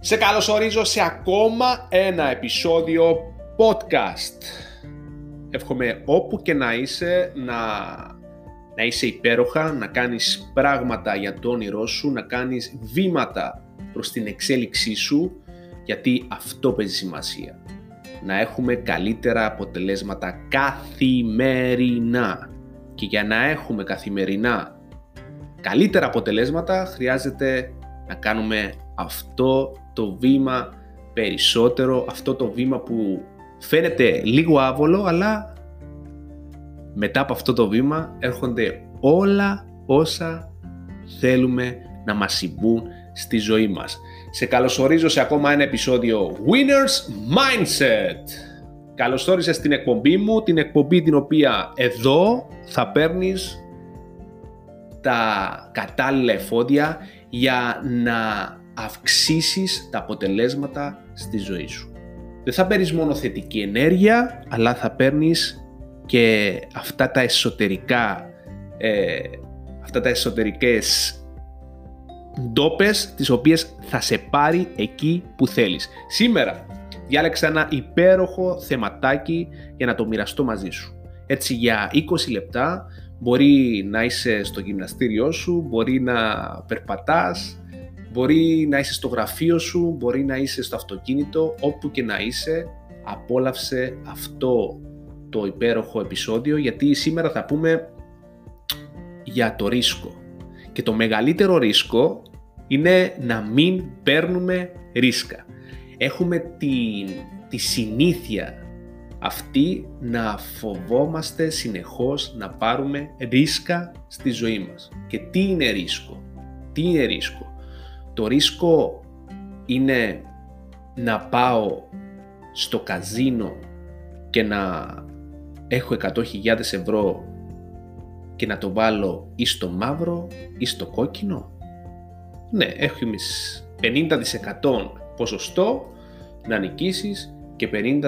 Σε καλωσορίζω σε ακόμα ένα επεισόδιο podcast. Εύχομαι όπου και να είσαι να, να είσαι υπέροχα, να κάνεις πράγματα για το όνειρό σου, να κάνεις βήματα προς την εξέλιξή σου, γιατί αυτό παίζει σημασία. Να έχουμε καλύτερα αποτελέσματα καθημερινά. Και για να έχουμε καθημερινά καλύτερα αποτελέσματα χρειάζεται να κάνουμε αυτό το βήμα περισσότερο, αυτό το βήμα που φαίνεται λίγο άβολο, αλλά μετά από αυτό το βήμα έρχονται όλα όσα θέλουμε να μας συμβούν στη ζωή μας. Σε καλωσορίζω σε ακόμα ένα επεισόδιο Winners Mindset. Καλώς όρισες στην εκπομπή μου, την εκπομπή την οποία εδώ θα παίρνεις τα κατάλληλα εφόδια για να αυξήσεις τα αποτελέσματα στη ζωή σου. Δεν θα παίρνεις μόνο θετική ενέργεια, αλλά θα παίρνεις και αυτά τα εσωτερικά, ε, αυτά τα εσωτερικές ντόπες τις οποίες θα σε πάρει εκεί που θέλεις. Σήμερα διάλεξα ένα υπέροχο θεματάκι για να το μοιραστώ μαζί σου. Έτσι για 20 λεπτά μπορεί να είσαι στο γυμναστήριό σου, μπορεί να περπατάς, Μπορεί να είσαι στο γραφείο σου, μπορεί να είσαι στο αυτοκίνητο, όπου και να είσαι, απόλαυσε αυτό το υπέροχο επεισόδιο γιατί σήμερα θα πούμε για το ρίσκο. Και το μεγαλύτερο ρίσκο είναι να μην παίρνουμε ρίσκα. Έχουμε τη, τη συνήθεια αυτή να φοβόμαστε συνεχώς να πάρουμε ρίσκα στη ζωή μας. Και τι είναι ρίσκο; Τι είναι ρίσκο; Το ρίσκο είναι να πάω στο καζίνο και να έχω 100.000 ευρώ και να το βάλω ή στο μαύρο ή στο κόκκινο. Ναι, έχουμε 50% ποσοστό να νικήσεις και 50%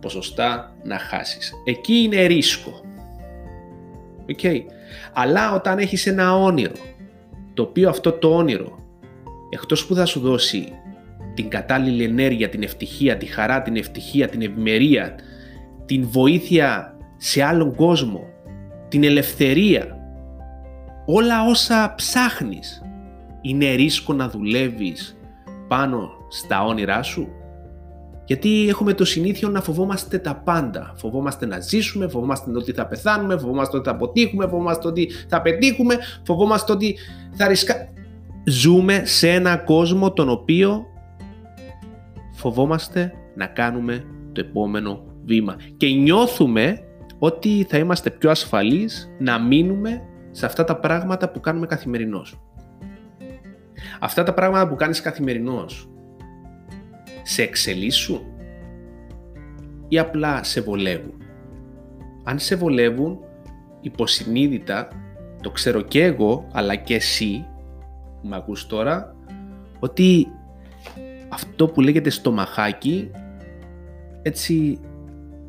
ποσοστά να χάσεις. Εκεί είναι ρίσκο. Okay. Αλλά όταν έχεις ένα όνειρο, το οποίο αυτό το όνειρο εκτός που θα σου δώσει την κατάλληλη ενέργεια, την ευτυχία, τη χαρά, την ευτυχία, την ευημερία, την βοήθεια σε άλλον κόσμο, την ελευθερία, όλα όσα ψάχνεις, είναι ρίσκο να δουλεύεις πάνω στα όνειρά σου; Γιατί έχουμε το συνήθειο να φοβόμαστε τα πάντα. Φοβόμαστε να ζήσουμε, φοβόμαστε ότι θα πεθάνουμε, φοβόμαστε ότι θα αποτύχουμε, φοβόμαστε ότι θα πετύχουμε, φοβόμαστε ότι θα ρισκά ζούμε σε ένα κόσμο τον οποίο φοβόμαστε να κάνουμε το επόμενο βήμα και νιώθουμε ότι θα είμαστε πιο ασφαλείς να μείνουμε σε αυτά τα πράγματα που κάνουμε καθημερινώς. Αυτά τα πράγματα που κάνεις καθημερινώς σε εξελίσσουν ή απλά σε βολεύουν; Αν σε βολεύουν, υποσυνείδητα, το ξέρω και εγώ, αλλά και εσύ, που με ακούς τώρα, ότι αυτό που λέγεται στο μαχάκι έτσι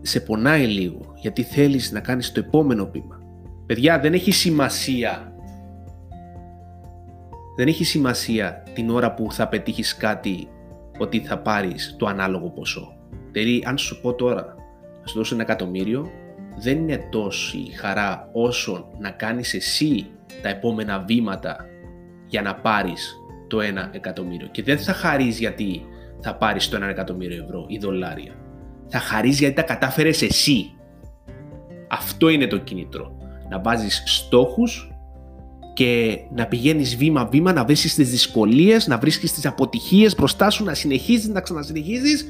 σε πονάει λίγο, γιατί θέλεις να κάνεις το επόμενο βήμα. Παιδιά, δεν έχει σημασία δεν έχει σημασία την ώρα που θα πετύχεις κάτι ότι θα πάρεις το ανάλογο ποσό. Δηλαδή, αν σου πω τώρα να σου δώσω ένα εκατομμύριο, δεν είναι τόση χαρά όσο να κάνεις εσύ τα επόμενα βήματα για να πάρεις το 1 εκατομμύριο. Και δεν θα χαρείς γιατί θα πάρεις το 1 εκατομμύριο ευρώ ή δολάρια. Θα χαρείς γιατί τα κατάφερες εσύ. Αυτό είναι το κίνητρο. Να βάζεις στόχους και να πηγαίνεις βήμα-βήμα, να βρίσκεις τις δυσκολίες, να βρίσκεις τις αποτυχίες μπροστά σου, να συνεχίζεις, να ξανασυνεχίζεις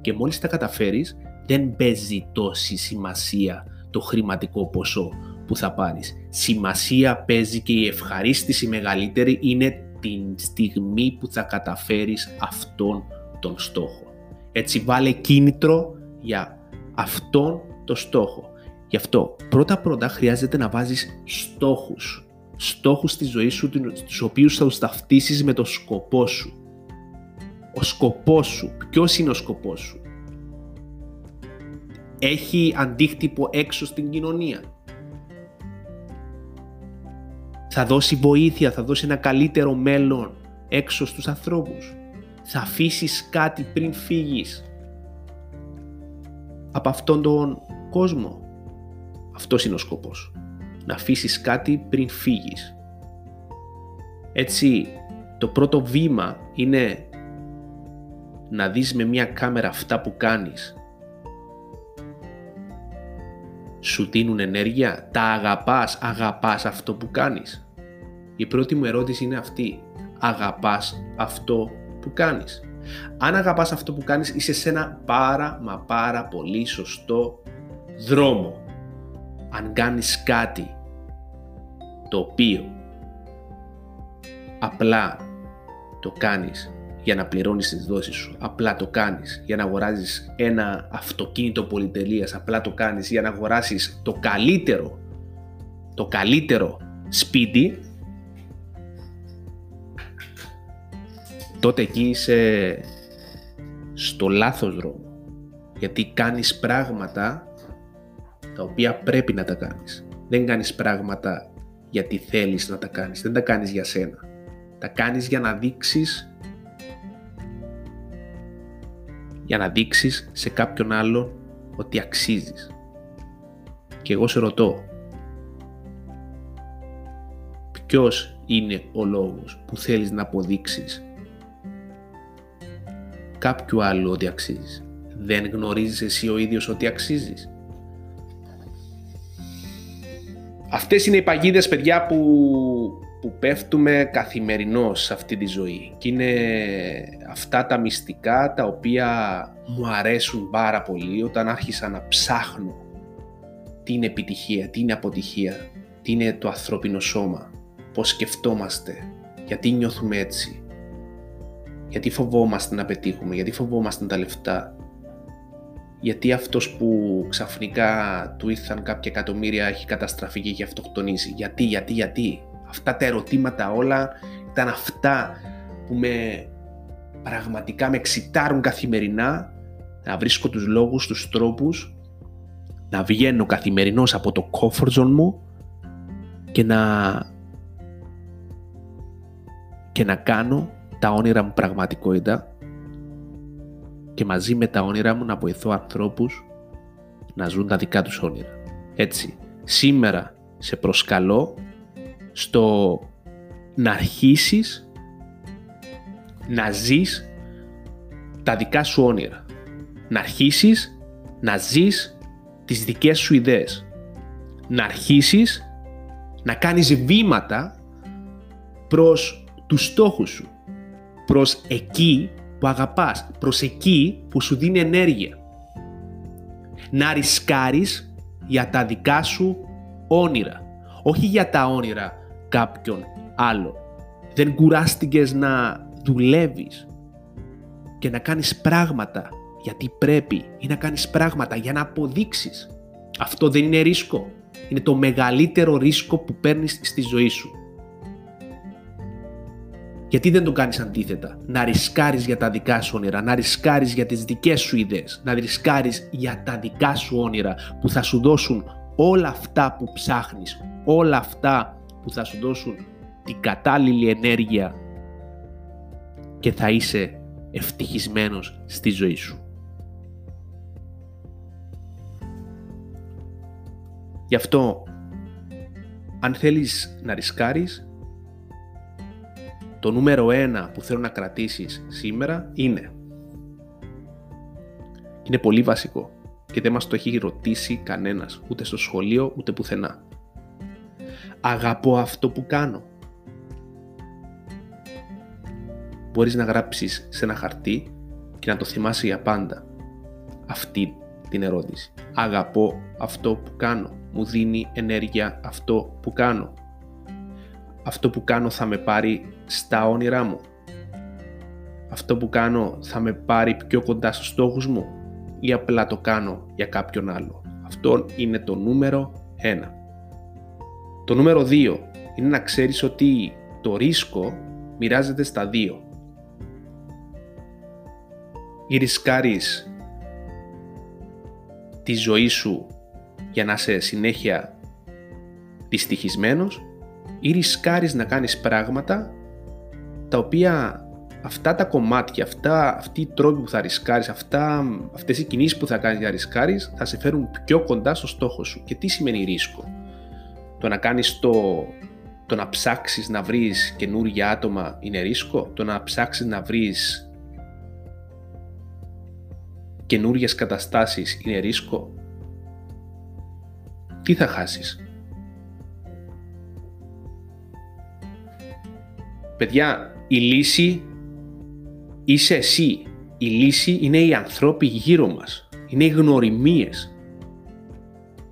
και μόλις τα καταφέρεις δεν παίζει τόση σημασία το χρηματικό ποσό που θα πάρεις. Σημασία παίζει και η ευχαρίστηση μεγαλύτερη είναι την στιγμή που θα καταφέρεις αυτόν τον στόχο. Έτσι βάλε κίνητρο για αυτόν τον στόχο. Γι' αυτό πρώτα πρώτα χρειάζεται να βάζεις στόχους. Στόχους στη ζωή σου, τους οποίους θα τους ταυτίσεις με το σκοπό σου. Ο σκοπός σου. Ποιος είναι ο σκοπός σου; Έχει αντίκτυπο έξω στην κοινωνία θα δώσει βοήθεια, θα δώσει ένα καλύτερο μέλλον έξω στους ανθρώπους. Θα αφήσεις κάτι πριν φύγεις από αυτόν τον κόσμο. Αυτός είναι ο σκοπός. Να αφήσεις κάτι πριν φύγεις. Έτσι, το πρώτο βήμα είναι να δεις με μια κάμερα αυτά που κάνεις. Σου δίνουν ενέργεια, τα αγαπάς, αγαπάς αυτό που κάνεις. Η πρώτη μου ερώτηση είναι αυτή. Αγαπάς αυτό που κάνεις. Αν αγαπάς αυτό που κάνεις, είσαι σε ένα πάρα μα πάρα πολύ σωστό δρόμο. Αν κάνεις κάτι το οποίο απλά το κάνεις για να πληρώνεις τις δόσεις σου, απλά το κάνεις για να αγοράσεις ένα αυτοκίνητο πολυτελείας, απλά το κάνεις για να αγοράσεις το καλύτερο, το καλύτερο σπίτι, τότε εκεί είσαι στο λάθος δρόμο. Γιατί κάνεις πράγματα τα οποία πρέπει να τα κάνεις. Δεν κάνεις πράγματα γιατί θέλεις να τα κάνεις. Δεν τα κάνεις για σένα. Τα κάνεις για να δείξεις για να δείξεις σε κάποιον άλλο ότι αξίζεις. Και εγώ σε ρωτώ, ποιος είναι ο λόγος που θέλεις να αποδείξεις κάποιου άλλου ότι αξίζεις; Δεν γνωρίζεις εσύ ο ίδιος ότι αξίζεις; Αυτές είναι οι παγίδες, παιδιά, που, που πέφτουμε καθημερινώς σε αυτή τη ζωή. Και είναι αυτά τα μυστικά τα οποία μου αρέσουν πάρα πολύ όταν άρχισα να ψάχνω τι είναι επιτυχία, τι είναι αποτυχία, τι είναι το ανθρώπινο σώμα, πώς σκεφτόμαστε, γιατί νιώθουμε έτσι, γιατί φοβόμαστε να πετύχουμε, γιατί φοβόμαστε τα λεφτά. Γιατί αυτός που ξαφνικά του ήρθαν κάποια εκατομμύρια έχει καταστραφεί και έχει αυτοκτονήσει. Γιατί, γιατί, γιατί. Αυτά τα ερωτήματα όλα ήταν αυτά που με πραγματικά με εξητάρουν καθημερινά να βρίσκω τους λόγους, τους τρόπους να βγαίνω καθημερινώς από το comfort zone μου και να και να κάνω τα όνειρα μου πραγματικότητα και μαζί με τα όνειρα μου να βοηθώ ανθρώπους να ζουν τα δικά τους όνειρα. Έτσι, σήμερα σε προσκαλώ στο να αρχίσεις να ζεις τα δικά σου όνειρα. Να αρχίσεις να ζεις τις δικές σου ιδέες. Να αρχίσεις να κάνεις βήματα προς τους στόχους σου προς εκεί που αγαπάς, προς εκεί που σου δίνει ενέργεια. Να ρισκάρεις για τα δικά σου όνειρα, όχι για τα όνειρα κάποιον άλλο. Δεν κουράστηκες να δουλεύεις και να κάνεις πράγματα γιατί πρέπει ή να κάνεις πράγματα για να αποδείξεις. Αυτό δεν είναι ρίσκο. Είναι το μεγαλύτερο ρίσκο που παίρνεις στη ζωή σου. Γιατί δεν το κάνεις αντίθετα; Να ρισκάρεις για τα δικά σου όνειρα, να ρισκάρεις για τις δικές σου ιδέες, να ρισκάρεις για τα δικά σου όνειρα που θα σου δώσουν όλα αυτά που ψάχνεις, όλα αυτά που θα σου δώσουν την κατάλληλη ενέργεια και θα είσαι ευτυχισμένος στη ζωή σου. Γι' αυτό, αν θέλεις να ρισκάρεις, το νούμερο ένα που θέλω να κρατήσεις σήμερα είναι είναι πολύ βασικό και δεν μας το έχει ρωτήσει κανένας ούτε στο σχολείο ούτε πουθενά. Αγαπώ αυτό που κάνω. Μπορείς να γράψεις σε ένα χαρτί και να το θυμάσαι για πάντα αυτή την ερώτηση. Αγαπώ αυτό που κάνω. Μου δίνει ενέργεια αυτό που κάνω αυτό που κάνω θα με πάρει στα όνειρά μου. Αυτό που κάνω θα με πάρει πιο κοντά στους στόχους μου ή απλά το κάνω για κάποιον άλλο. Αυτό είναι το νούμερο 1. Το νούμερο 2 είναι να ξέρεις ότι το ρίσκο μοιράζεται στα δύο. Ή ρισκάρεις τη ζωή σου για να είσαι συνέχεια δυστυχισμένος ή ρισκάρεις να κάνεις πράγματα τα οποία αυτά τα κομμάτια, αυτά, αυτοί οι τρόποι που θα ρισκάρεις, αυτά, αυτές οι κινήσεις που θα κάνεις για ρισκάρεις θα σε φέρουν πιο κοντά στο στόχο σου. Και τι σημαίνει ρίσκο; Το να κάνεις το, το να ψάξεις να βρεις καινούργια άτομα είναι ρίσκο. Το να ψάξεις να βρεις καινούριε καταστάσεις είναι ρίσκο. Τι θα χάσεις; Παιδιά, η λύση είσαι εσύ. Η λύση είναι οι ανθρώποι γύρω μας. Είναι οι γνωριμίες.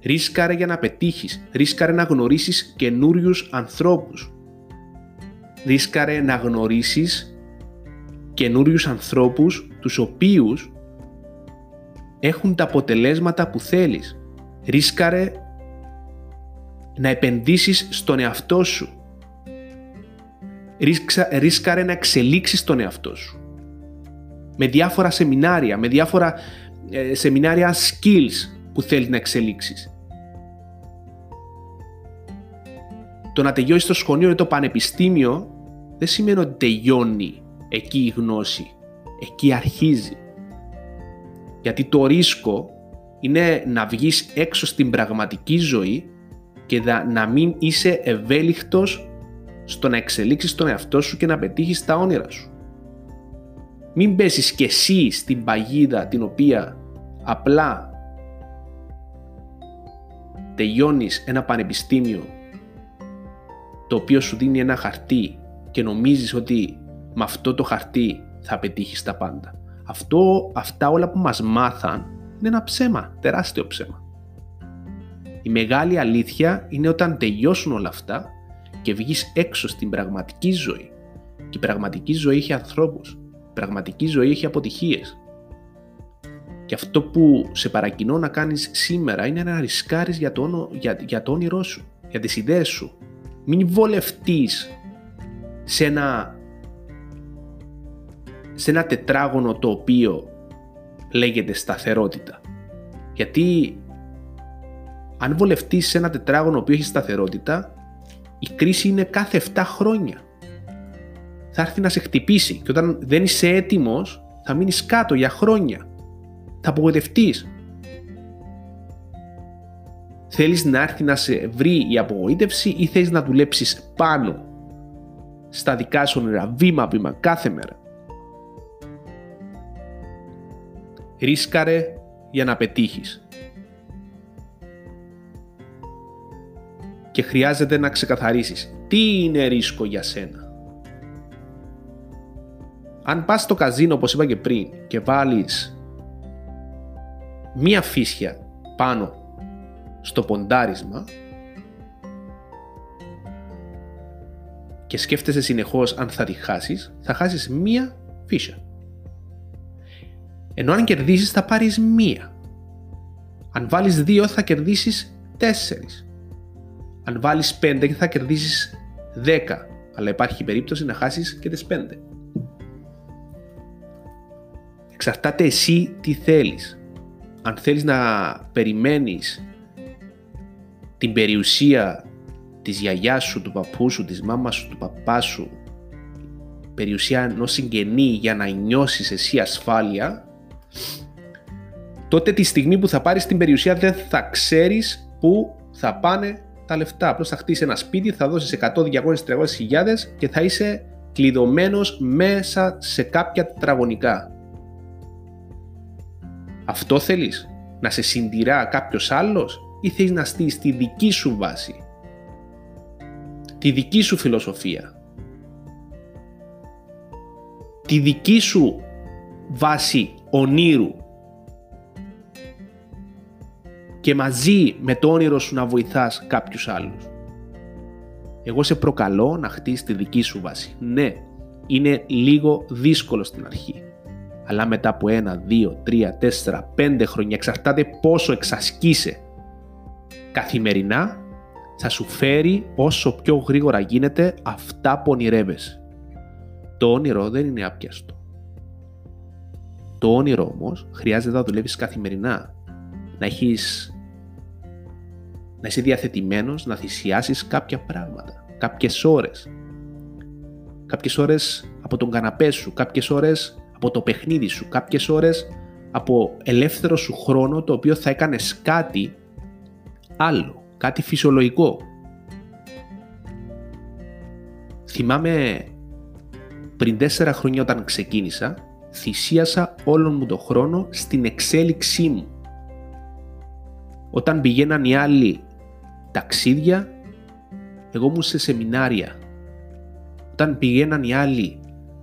Ρίσκαρε για να πετύχεις. Ρίσκαρε να γνωρίσεις καινούριους ανθρώπους. Ρίσκαρε να γνωρίσεις καινούριους ανθρώπους τους οποίους έχουν τα αποτελέσματα που θέλεις. Ρίσκαρε να επενδύσεις στον εαυτό σου. ρίσκαρε να εξελίξεις τον εαυτό σου. Με διάφορα σεμινάρια, με διάφορα ε, σεμινάρια skills που θέλεις να εξελίξεις. Το να τελειώσει το σχολείο ή το πανεπιστήμιο δεν σημαίνει ότι τελειώνει εκεί η γνώση. Εκεί αρχίζει. Γιατί το ρίσκο είναι να βγεις έξω στην πραγματική ζωή και να μην είσαι ευέλικτος στο να εξελίξεις τον εαυτό σου και να πετύχεις τα όνειρα σου. Μην πέσεις και εσύ στην παγίδα την οποία απλά τελειώνεις ένα πανεπιστήμιο το οποίο σου δίνει ένα χαρτί και νομίζεις ότι με αυτό το χαρτί θα πετύχεις τα πάντα. Αυτό, αυτά όλα που μας μάθαν είναι ένα ψέμα, τεράστιο ψέμα. Η μεγάλη αλήθεια είναι όταν τελειώσουν όλα αυτά και βγεις έξω στην πραγματική ζωή. Και η πραγματική ζωή έχει ανθρώπους. Η πραγματική ζωή έχει αποτυχίες. Και αυτό που σε παρακινώ να κάνεις σήμερα είναι να ρισκάρεις για το, για, για το όνειρό σου, για τις ιδέες σου. Μην βολευτείς σε ένα, σε ένα τετράγωνο το οποίο λέγεται σταθερότητα. Γιατί αν βολευτείς σε ένα τετράγωνο που έχει σταθερότητα, η κρίση είναι κάθε 7 χρόνια. Θα έρθει να σε χτυπήσει και όταν δεν είσαι έτοιμος θα μείνεις κάτω για χρόνια. Θα απογοητευτείς. Θέλεις να έρθει να σε βρει η απογοήτευση ή θέλεις να δουλέψεις πάνω στα δικά σου όνειρα, βήμα-βήμα, κάθε μέρα; Ρίσκαρε για να πετύχεις. και χρειάζεται να ξεκαθαρίσεις τι είναι ρίσκο για σένα; Αν πας στο καζίνο όπως είπα και πριν και βάλεις μία φύσια πάνω στο ποντάρισμα και σκέφτεσαι συνεχώς αν θα τη χάσεις, θα χάσεις μία φύσια. Ενώ αν κερδίσεις θα πάρεις μία. Αν βάλεις δύο θα κερδίσεις τέσσερις αν βάλεις 5 θα κερδίσεις 10, αλλά υπάρχει περίπτωση να χάσεις και τις 5. Εξαρτάται εσύ τι θέλεις. Αν θέλεις να περιμένεις την περιουσία της γιαγιάς σου, του παππού σου, της μάμας σου, του παπά σου, περιουσία ενός συγγενή για να νιώσεις εσύ ασφάλεια, τότε τη στιγμή που θα πάρεις την περιουσία δεν θα ξέρεις πού θα πάνε τα λεφτά. Απλώς θα χτίσεις ένα σπίτι, θα δώσεις 100, 200, 300 χιλιάδες και θα είσαι κλειδωμένος μέσα σε κάποια τετραγωνικά. Αυτό θέλεις, να σε συντηρά κάποιος άλλος ή θέλεις να στείλεις τη δική σου βάση, τη δική σου φιλοσοφία, τη δική σου βάση ονείρου; Και μαζί με το όνειρο σου να βοηθάς κάποιους άλλους; Εγώ σε προκαλώ να χτίσεις τη δική σου βάση. Ναι, είναι λίγο δύσκολο στην αρχή. Αλλά μετά από ένα, δύο, τρία, τέσσερα, πέντε χρόνια, εξαρτάται πόσο εξασκείσαι καθημερινά, θα σου φέρει όσο πιο γρήγορα γίνεται αυτά που ονειρεύεσαι. Το όνειρο δεν είναι άπιαστο. Το όνειρο όμως χρειάζεται να δουλεύεις καθημερινά να έχεις να είσαι διαθετημένος να θυσιάσεις κάποια πράγματα, κάποιες ώρες. Κάποιες ώρες από τον καναπέ σου, κάποιες ώρες από το παιχνίδι σου, κάποιες ώρες από ελεύθερο σου χρόνο το οποίο θα έκανες κάτι άλλο, κάτι φυσιολογικό. Θυμάμαι πριν τέσσερα χρόνια όταν ξεκίνησα, θυσίασα όλον μου το χρόνο στην εξέλιξή μου. Όταν πηγαίναν οι άλλοι ταξίδια, εγώ ήμουν σε σεμινάρια. Όταν πηγαίναν οι άλλοι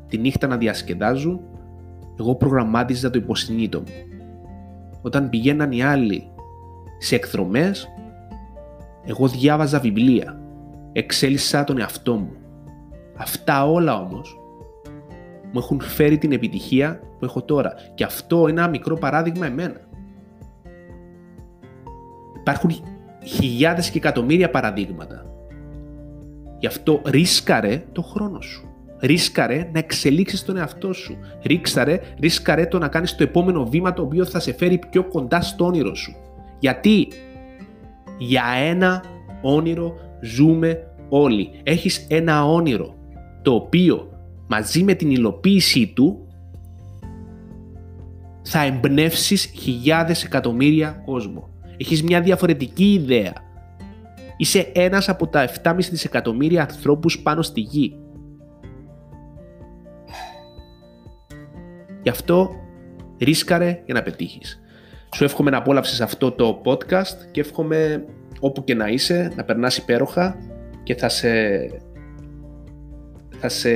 τη νύχτα να διασκεδάζουν, εγώ προγραμμάτιζα το υποσυνείδητο μου. Όταν πηγαίναν οι άλλοι σε εκδρομές, εγώ διάβαζα βιβλία. Εξέλισσα τον εαυτό μου. Αυτά όλα όμως μου έχουν φέρει την επιτυχία που έχω τώρα. Και αυτό είναι ένα μικρό παράδειγμα εμένα. Υπάρχουν χιλιάδες και εκατομμύρια παραδείγματα. Γι' αυτό ρίσκαρε το χρόνο σου. Ρίσκαρε να εξελίξεις τον εαυτό σου. Ρίσκαρε, ρίσκαρε το να κάνεις το επόμενο βήμα το οποίο θα σε φέρει πιο κοντά στο όνειρο σου. Γιατί; Για ένα όνειρο ζούμε όλοι. Έχεις ένα όνειρο το οποίο μαζί με την υλοποίησή του θα εμπνεύσεις χιλιάδες εκατομμύρια κόσμο. Έχεις μια διαφορετική ιδέα. Είσαι ένας από τα 7,5 δισεκατομμύρια ανθρώπους πάνω στη γη. Γι' αυτό ρίσκαρε για να πετύχεις. Σου εύχομαι να απόλαυσεις αυτό το podcast και εύχομαι όπου και να είσαι να περνάς υπέροχα και θα σε, θα σε,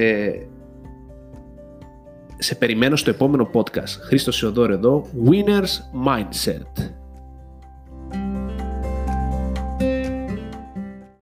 σε περιμένω στο επόμενο podcast. Χρήστος Ιωδόρ εδώ, Winners Mindset.